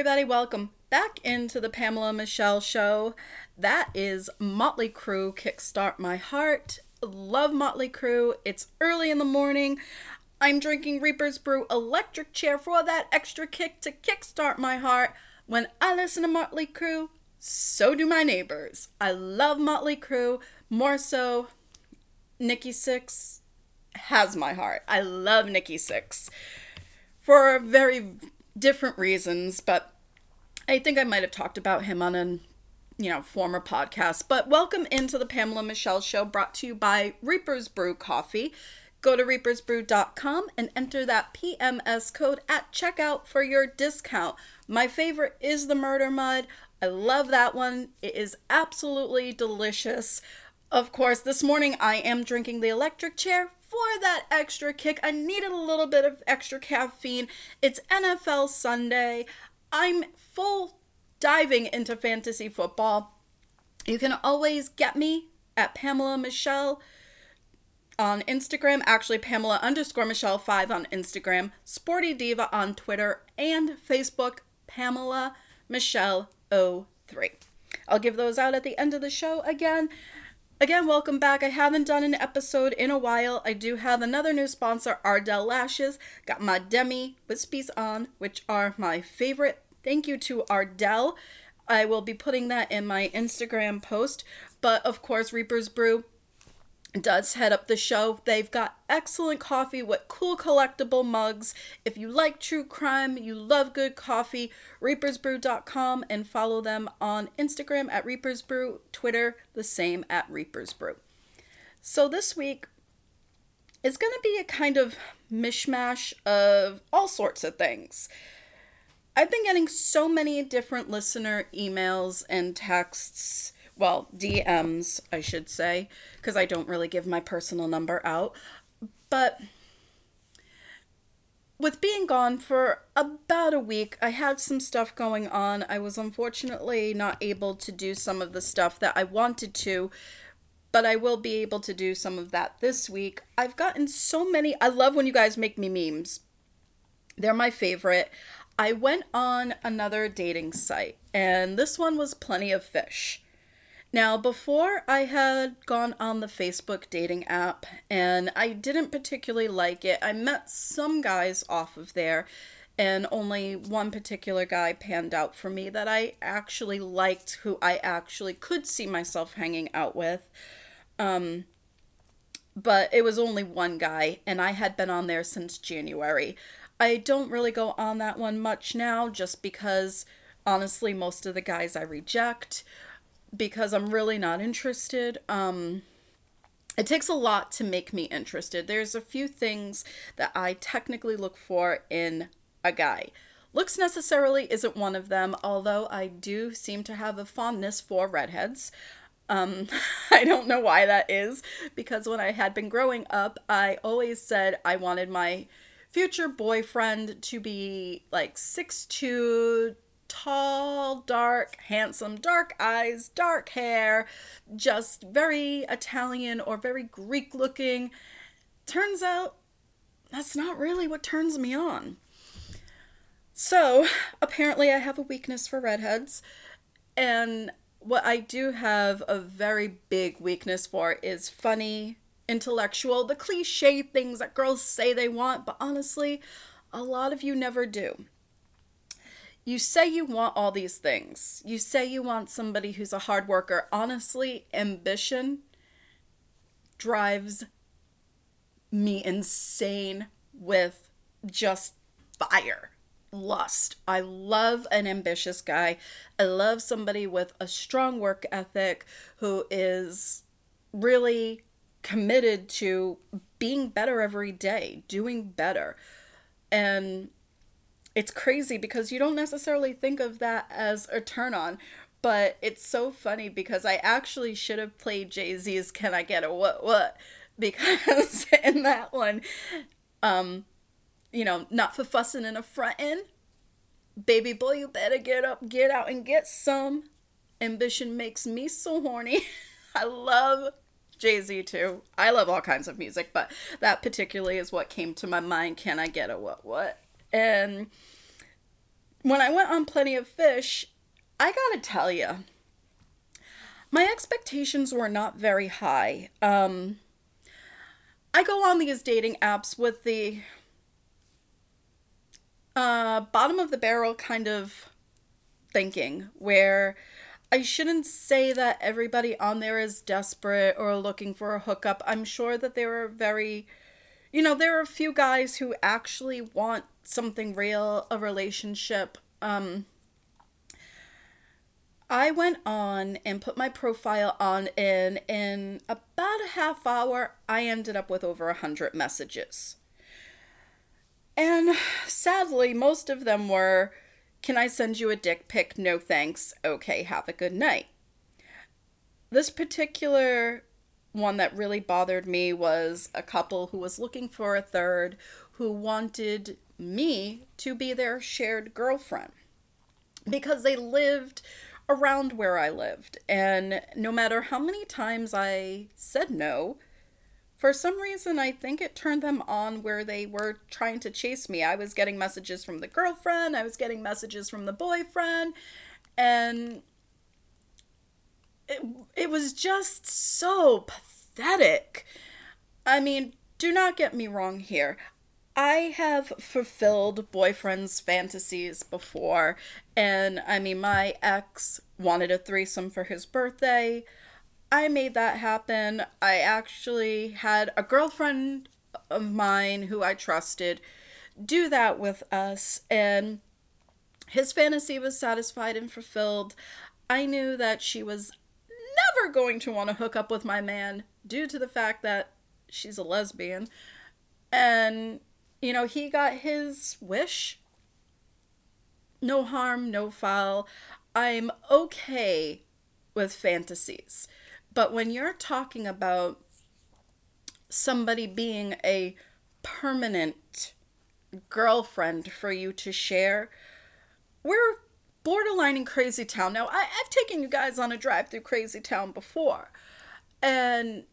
Everybody, welcome back into the Pamela Michelle Show. That is Motley Crue Kickstart My Heart. Love Motley Crue. It's early in the morning. I'm drinking Reaper's Brew Electric Chair for that extra kick to kickstart my heart. When I listen to Motley Crue, so do my neighbors. I love Motley Crue more so. Nikki Sixx has my heart. I love Nikki Sixx for a very different reasons, but I think I might have talked about him on an you know, former podcast. But welcome into the Pamela Michelle Show brought to you by Reaper's Brew Coffee. Go to reapersbrew.com and enter that PMS code at checkout for your discount. My favorite is the Murder Mud. I love that one. It is absolutely delicious. Of course, this morning I am drinking the electric chair for that extra kick. I needed a little bit of extra caffeine. It's NFL Sunday. I'm full diving into fantasy football. You can always get me at Pamela Michelle on Instagram, actually Pamela underscore Michelle 5 on Instagram, Sporty Diva on Twitter, and Facebook, Pamela Michelle 03. I'll give those out at the end of the show again. Again, welcome back. I haven't done an episode in a while. I do have another new sponsor, Ardell Lashes. Got my Demi Wispies on, which are my favorite. Thank you to Ardell. I will be putting that in my Instagram post. But of course, Reaper's Brew does head up the show. They've got excellent coffee with cool collectible mugs. If you like true crime, you love good coffee, reapersbrew.com and follow them on Instagram at reapersbrew, Twitter the same at reapersbrew. So this week is going to be a kind of mishmash of all sorts of things. I've been getting so many different listener emails and texts well, DMs, I should say, because I don't really give my personal number out. But with being gone for about a week, I had some stuff going on. I was unfortunately not able to do some of the stuff that I wanted to, but I will be able to do some of that this week. I've gotten so many. I love when you guys make me memes, they're my favorite. I went on another dating site, and this one was Plenty of Fish. Now, before I had gone on the Facebook dating app and I didn't particularly like it, I met some guys off of there, and only one particular guy panned out for me that I actually liked, who I actually could see myself hanging out with. Um, but it was only one guy, and I had been on there since January. I don't really go on that one much now just because honestly, most of the guys I reject because I'm really not interested. Um, it takes a lot to make me interested. There's a few things that I technically look for in a guy. Looks necessarily isn't one of them, although I do seem to have a fondness for redheads. Um, I don't know why that is, because when I had been growing up, I always said I wanted my future boyfriend to be like six two tall, dark, handsome, dark eyes, dark hair, just very Italian or very Greek looking. Turns out that's not really what turns me on. So, apparently, I have a weakness for redheads, and what I do have a very big weakness for is funny, intellectual, the cliche things that girls say they want, but honestly, a lot of you never do you say you want all these things. You say you want somebody who's a hard worker. Honestly, ambition drives me insane with just fire, lust. I love an ambitious guy. I love somebody with a strong work ethic who is really committed to being better every day, doing better. And it's crazy because you don't necessarily think of that as a turn on but it's so funny because I actually should have played Jay Z's "Can I Get a What What" because in that one, um, you know, not for fussing and a frontin', baby boy, you better get up, get out, and get some. Ambition makes me so horny. I love Jay Z too. I love all kinds of music, but that particularly is what came to my mind. Can I get a what what? And when I went on Plenty of Fish, I gotta tell you, my expectations were not very high. Um, I go on these dating apps with the uh, bottom of the barrel kind of thinking, where I shouldn't say that everybody on there is desperate or looking for a hookup. I'm sure that there are very, you know, there are a few guys who actually want something real, a relationship. Um, I went on and put my profile on, and in about a half hour, I ended up with over a hundred messages. And sadly, most of them were can I send you a dick pic? No thanks. Okay, have a good night. This particular one that really bothered me was a couple who was looking for a third who wanted me to be their shared girlfriend because they lived around where I lived. And no matter how many times I said no, for some reason, I think it turned them on where they were trying to chase me. I was getting messages from the girlfriend, I was getting messages from the boyfriend, and it, it was just so pathetic. I mean, do not get me wrong here. I have fulfilled boyfriends' fantasies before, and I mean, my ex wanted a threesome for his birthday. I made that happen. I actually had a girlfriend of mine who I trusted do that with us, and his fantasy was satisfied and fulfilled. I knew that she was never going to want to hook up with my man due to the fact that she's a lesbian. And, you know, he got his wish. No harm, no foul. I'm okay with fantasies. But when you're talking about somebody being a permanent girlfriend for you to share, we're borderline in Crazy Town. Now, I, have taken you guys on a drive through Crazy Town before, and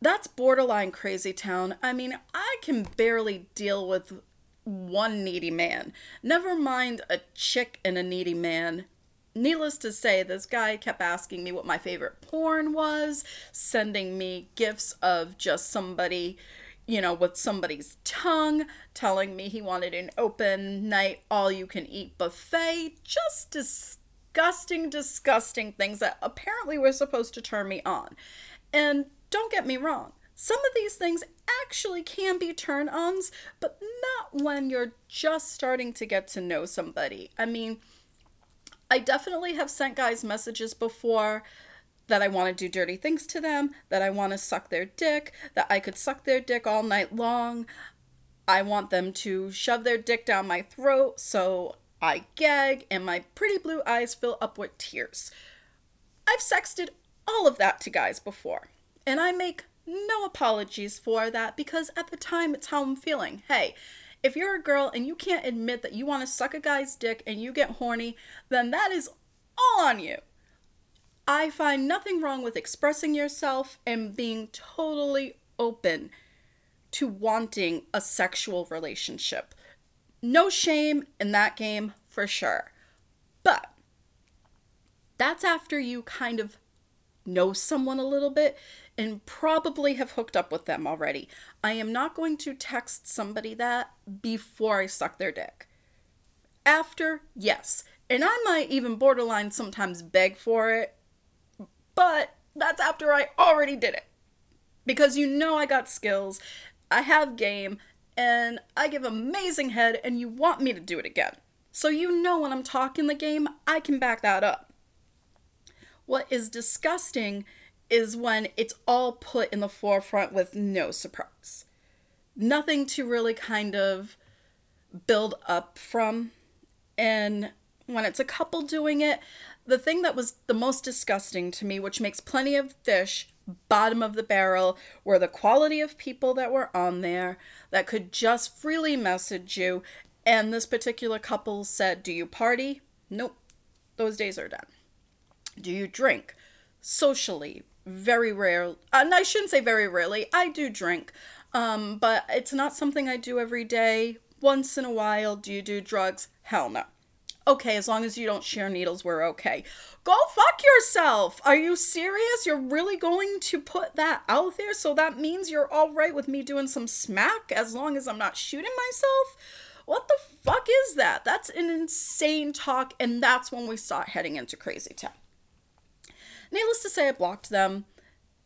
that's borderline Crazy Town. I mean, I can barely deal with one needy man. Never mind a chick and a needy man needless to say, this guy kept asking me what my favorite porn was, sending me gifts of just somebody, you know, with somebody's tongue, telling me he wanted an open night, all you can eat buffet. Just disgusting, disgusting things that apparently were supposed to turn me on. And don't get me wrong, some of these things actually can be turn ons, but not when you're just starting to get to know somebody. I mean, I definitely have sent guys messages before that I want to do dirty things to them, that I want to suck their dick, that I could suck their dick all night long. I want them to shove their dick down my throat so I gag and my pretty blue eyes fill up with tears. I've sexted all of that to guys before, and I make no apologies for that because at the time it's how I'm feeling. Hey, if you're a girl and you can't admit that you want to suck a guy's dick and you get horny, then that is all on you. I find nothing wrong with expressing yourself and being totally open to wanting a sexual relationship. No shame in that game for sure. But that's after you kind of know someone a little bit and probably have hooked up with them already. I am not going to text somebody that before I suck their dick. After, yes. And I might even borderline sometimes beg for it, but that's after I already did it. Because you know I got skills, I have game, and I give amazing head, and you want me to do it again. So you know when I'm talking the game, I can back that up. What is disgusting is when it's all put in the forefront with no surprise. Nothing to really kind of build up from. And when it's a couple doing it, the thing that was the most disgusting to me, which makes plenty of fish bottom of the barrel, were the quality of people that were on there that could just freely message you. And this particular couple said, Do you party? Nope. Those days are done. Do you drink? Socially, very rare. And I shouldn't say very rarely. I do drink, um, but it's not something I do every day. Once in a while, do you do drugs? Hell no. Okay, as long as you don't share needles, we're okay. Go fuck yourself. Are you serious? You're really going to put that out there? So that means you're all right with me doing some smack as long as I'm not shooting myself? What the fuck is that? That's an insane talk, and that's when we start heading into crazy town. Needless to say, I blocked them.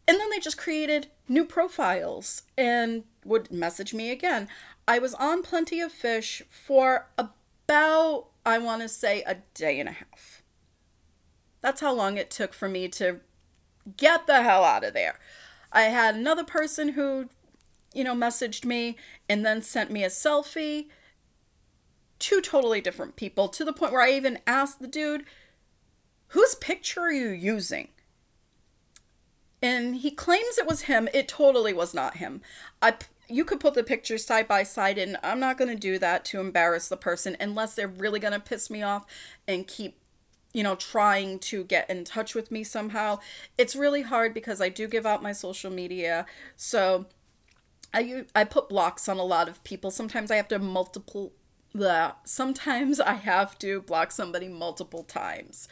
And then they just created new profiles and would message me again. I was on Plenty of Fish for about, I want to say, a day and a half. That's how long it took for me to get the hell out of there. I had another person who, you know, messaged me and then sent me a selfie. Two totally different people to the point where I even asked the dude, whose picture are you using? And he claims it was him. It totally was not him. I you could put the pictures side by side and I'm not going to do that to embarrass the person unless they're really going to piss me off and keep you know trying to get in touch with me somehow. It's really hard because I do give out my social media. So I I put blocks on a lot of people. Sometimes I have to multiple the sometimes I have to block somebody multiple times.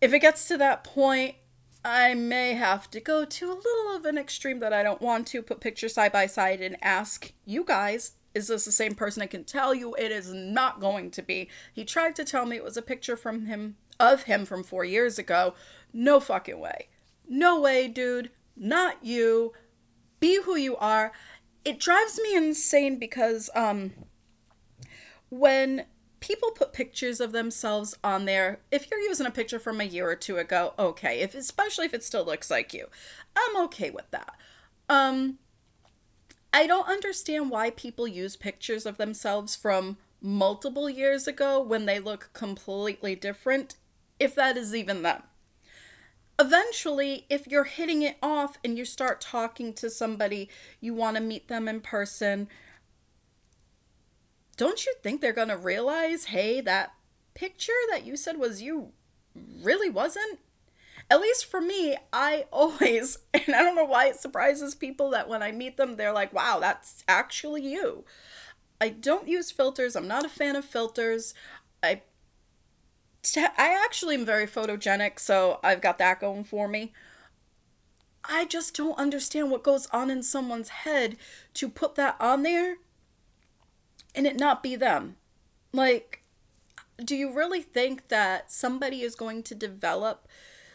If it gets to that point, I may have to go to a little of an extreme that I don't want to put pictures side by side and ask you guys, is this the same person? I can tell you it is not going to be. He tried to tell me it was a picture from him of him from 4 years ago. No fucking way. No way, dude. Not you. Be who you are. It drives me insane because um when people put pictures of themselves on there. If you're using a picture from a year or two ago, okay. If especially if it still looks like you, I'm okay with that. Um, I don't understand why people use pictures of themselves from multiple years ago when they look completely different, if that is even them. Eventually, if you're hitting it off and you start talking to somebody, you want to meet them in person, don't you think they're going to realize, hey, that picture that you said was you really wasn't? At least for me, I always, and I don't know why it surprises people that when I meet them, they're like, wow, that's actually you. I don't use filters. I'm not a fan of filters. I I actually am very photogenic, so I've got that going for me. I just don't understand what goes on in someone's head to put that on there and it not be them. Like, do you really think that somebody is going to develop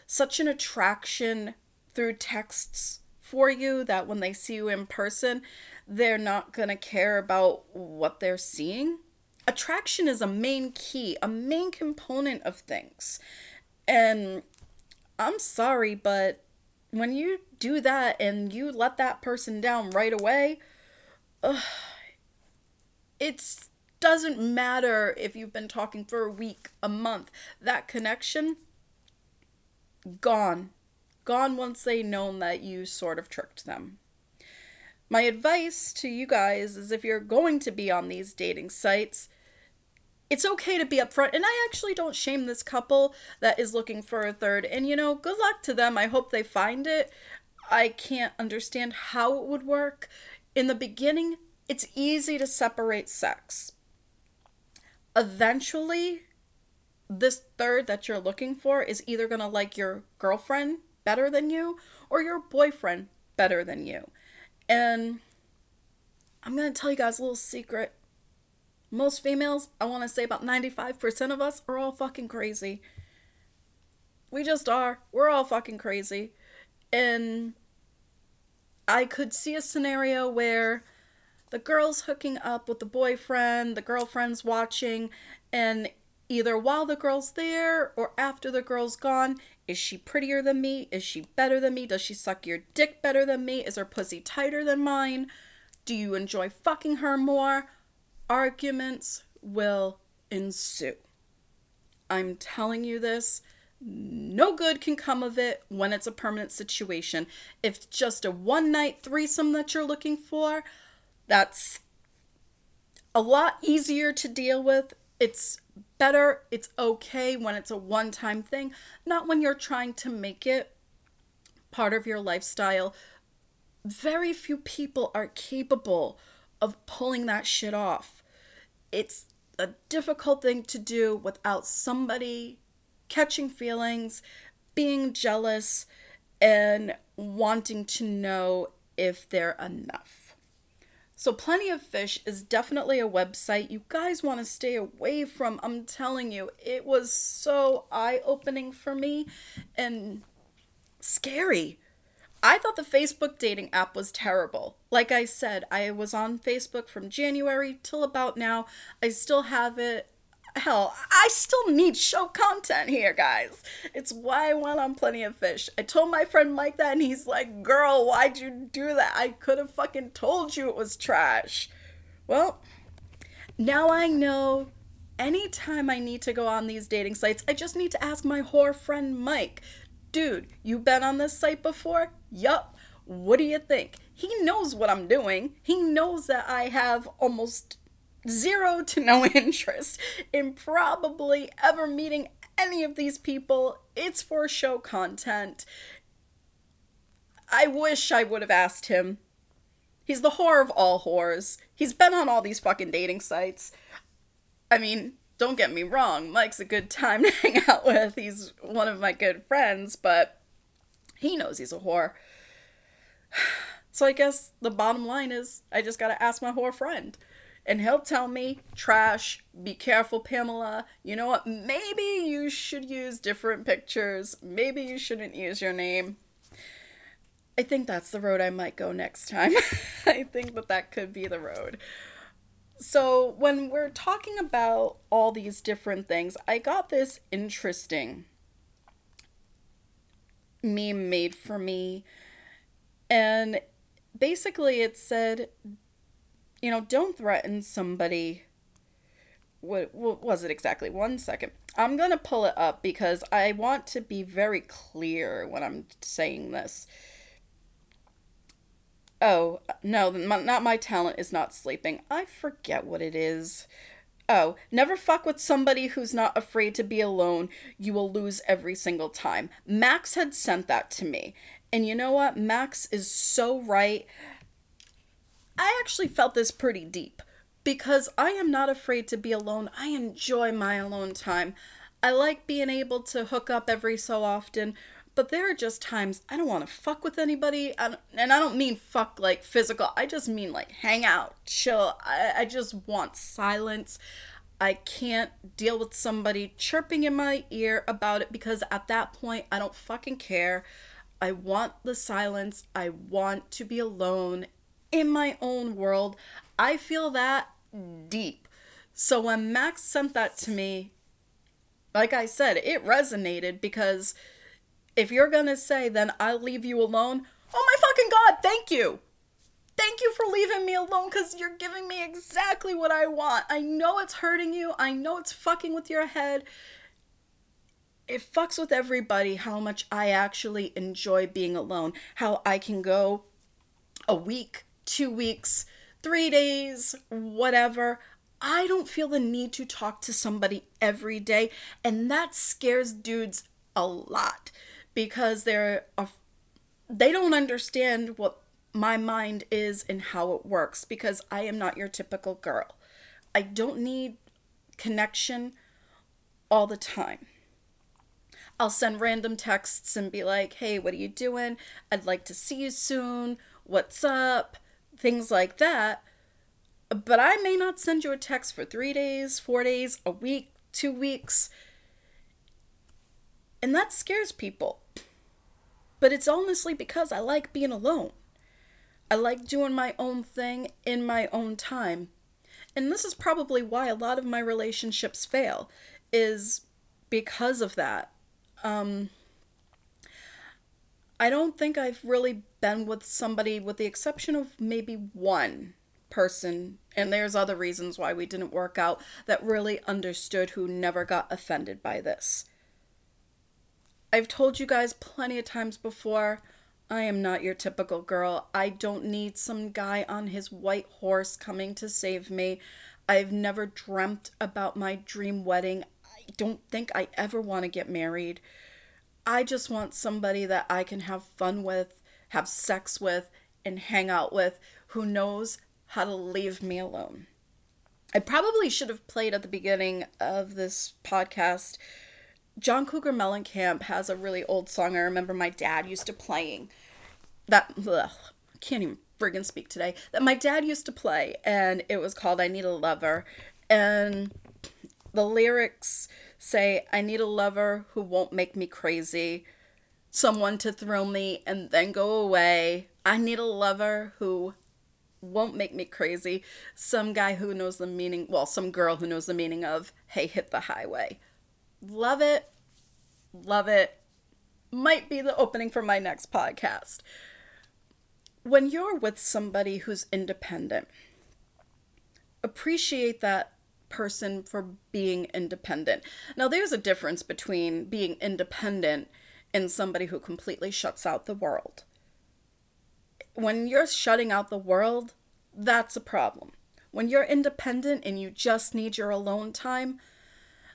such an attraction through texts for you that when they see you in person, they're not going to care about what they're seeing? Attraction is a main key, a main component of things. And I'm sorry, but when you do that and you let that person down right away, ugh, it doesn't matter if you've been talking for a week, a month. That connection, gone. Gone once they know that you sort of tricked them. My advice to you guys is if you're going to be on these dating sites, it's okay to be upfront. And I actually don't shame this couple that is looking for a third. And you know, good luck to them. I hope they find it. I can't understand how it would work. In the beginning, it's easy to separate sex. Eventually, this third that you're looking for is either going to like your girlfriend better than you or your boyfriend better than you. And I'm going to tell you guys a little secret. Most females, I want to say about 95% of us, are all fucking crazy. We just are. We're all fucking crazy. And I could see a scenario where the girl's hooking up with the boyfriend, the girlfriend's watching, and either while the girl's there or after the girl's gone, is she prettier than me? Is she better than me? Does she suck your dick better than me? Is her pussy tighter than mine? Do you enjoy fucking her more? Arguments will ensue. I'm telling you this. No good can come of it when it's a permanent situation. If it's just a one night threesome that you're looking for, that's a lot easier to deal with. It's better, it's okay when it's a one time thing, not when you're trying to make it part of your lifestyle. Very few people are capable of pulling that shit off. It's a difficult thing to do without somebody catching feelings, being jealous, and wanting to know if they're enough. So, Plenty of Fish is definitely a website you guys want to stay away from. I'm telling you, it was so eye opening for me and scary. I thought the Facebook dating app was terrible. Like I said, I was on Facebook from January till about now. I still have it. Hell, I still need show content here, guys. It's why I went on Plenty of Fish. I told my friend Mike that, and he's like, Girl, why'd you do that? I could have fucking told you it was trash. Well, now I know anytime I need to go on these dating sites, I just need to ask my whore friend Mike dude, you been on this site before? Yup. What do you think? He knows what I'm doing. He knows that I have almost zero to no interest in probably ever meeting any of these people. It's for show content. I wish I would have asked him. He's the whore of all whores. He's been on all these fucking dating sites. I mean, don't get me wrong, Mike's a good time to hang out with. He's one of my good friends, but he knows he's a whore. So I guess the bottom line is I just gotta ask my whore friend. And he'll tell me, trash, be careful, Pamela. You know what? Maybe you should use different pictures. Maybe you shouldn't use your name. I think that's the road I might go next time. I think that that could be the road. So, when we're talking about all these different things, I got this interesting meme made for me. And basically, it said, you know, don't threaten somebody. What, what was it exactly? One second. I'm going to pull it up because I want to be very clear when I'm saying this. Oh, no, not my talent is not sleeping. I forget what it is. Oh, never fuck with somebody who's not afraid to be alone. You will lose every single time. Max had sent that to me. And you know what? Max is so right. I actually felt this pretty deep because I am not afraid to be alone. I enjoy my alone time. I like being able to hook up every so often, but there are just times I don't want to fuck with anybody. and I don't mean fuck like physical, I just mean like hang out, chill. I, I just want silence. I can't deal with somebody chirping in my ear about it because at that point I don't fucking care. I want the silence. I want to be alone in my own world. I feel that deep. So when Max sent that to me, like I said, it resonated because if you're gonna say, then I'll leave you alone, oh my fucking god, thank you! Thank you for leaving me alone because you're giving me exactly what I want. I know it's hurting you, I know it's fucking with your head. It fucks with everybody how much I actually enjoy being alone. How I can go a week, two weeks, three days, whatever. I don't feel the need to talk to somebody every day, and that scares dudes a lot because they're a, they don't understand what my mind is and how it works because I am not your typical girl. I don't need connection all the time. I'll send random texts and be like, "Hey, what are you doing? I'd like to see you soon. What's up?" Things like that. But I may not send you a text for 3 days, 4 days, a week, 2 weeks. And that scares people but it's honestly because I like being alone. I like doing my own thing in my own time. And this is probably why a lot of my relationships fail is because of that. Um I don't think I've really been with somebody with the exception of maybe one person and there's other reasons why we didn't work out that really understood who never got offended by this. I've told you guys plenty of times before, I am not your typical girl. I don't need some guy on his white horse coming to save me. I've never dreamt about my dream wedding. I don't think I ever want to get married. I just want somebody that I can have fun with, have sex with, and hang out with who knows how to leave me alone. I probably should have played at the beginning of this podcast. John Cougar Mellencamp has a really old song I remember my dad used to playing. That ugh, can't even friggin' speak today. That my dad used to play, and it was called "I Need a Lover," and the lyrics say, "I need a lover who won't make me crazy, someone to throw me and then go away. I need a lover who won't make me crazy. Some guy who knows the meaning, well, some girl who knows the meaning of, hey, hit the highway. Love it. Love it. Might be the opening for my next podcast. When you're with somebody who's independent, appreciate that person for being independent. Now, there's a difference between being independent and somebody who completely shuts out the world when you're shutting out the world, that's a problem. When you're independent and you just need your alone time,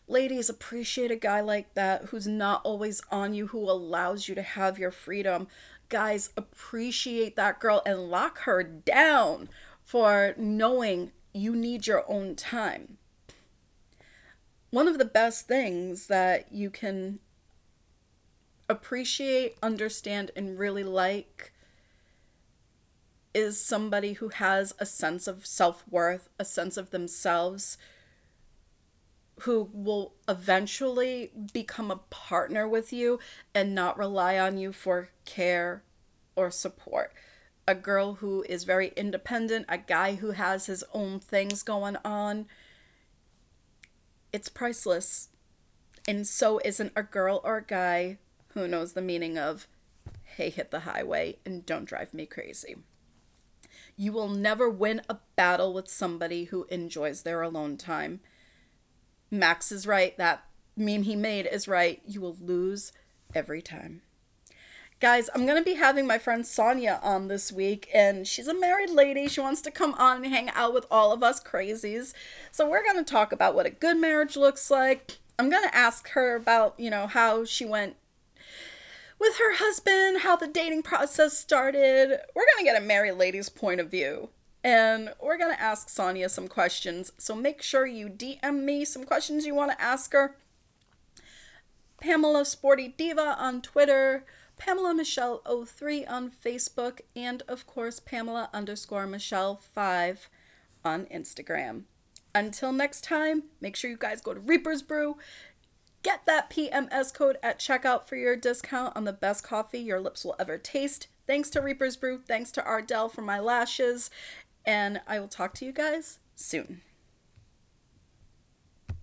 ladies appreciate a guy like that who's not always on you, who allows you to have your freedom. Guys, appreciate that girl and lock her down for knowing you need your own time. One of the best things that you can appreciate, understand, and really like is somebody who has a sense of self worth, a sense of themselves, who will eventually become a partner with you and not rely on you for care or support. A girl who is very independent, a guy who has his own things going on. It's priceless. And so isn't a girl or a guy who knows the meaning of, hey, hit the highway and don't drive me crazy. You will never win a battle with somebody who enjoys their alone time. Max is right. That meme he made is right. You will lose every time. Guys, I'm going to be having my friend Sonia on this week, and she's a married lady. She wants to come on and hang out with all of us crazies. So, we're going to talk about what a good marriage looks like. I'm going to ask her about, you know, how she went with her husband, how the dating process started. We're going to get a married lady's point of view. And we're going to ask Sonia some questions. So make sure you DM me some questions you want to ask her. Pamela Sporty Diva on Twitter, Pamela Michelle 03 on Facebook, and of course Pamela underscore Michelle 5 on Instagram. Until next time, make sure you guys go to Reaper's Brew Get that PMS code at checkout for your discount on the best coffee your lips will ever taste. Thanks to Reaper's Brew, thanks to Ardell for my lashes, and I will talk to you guys soon.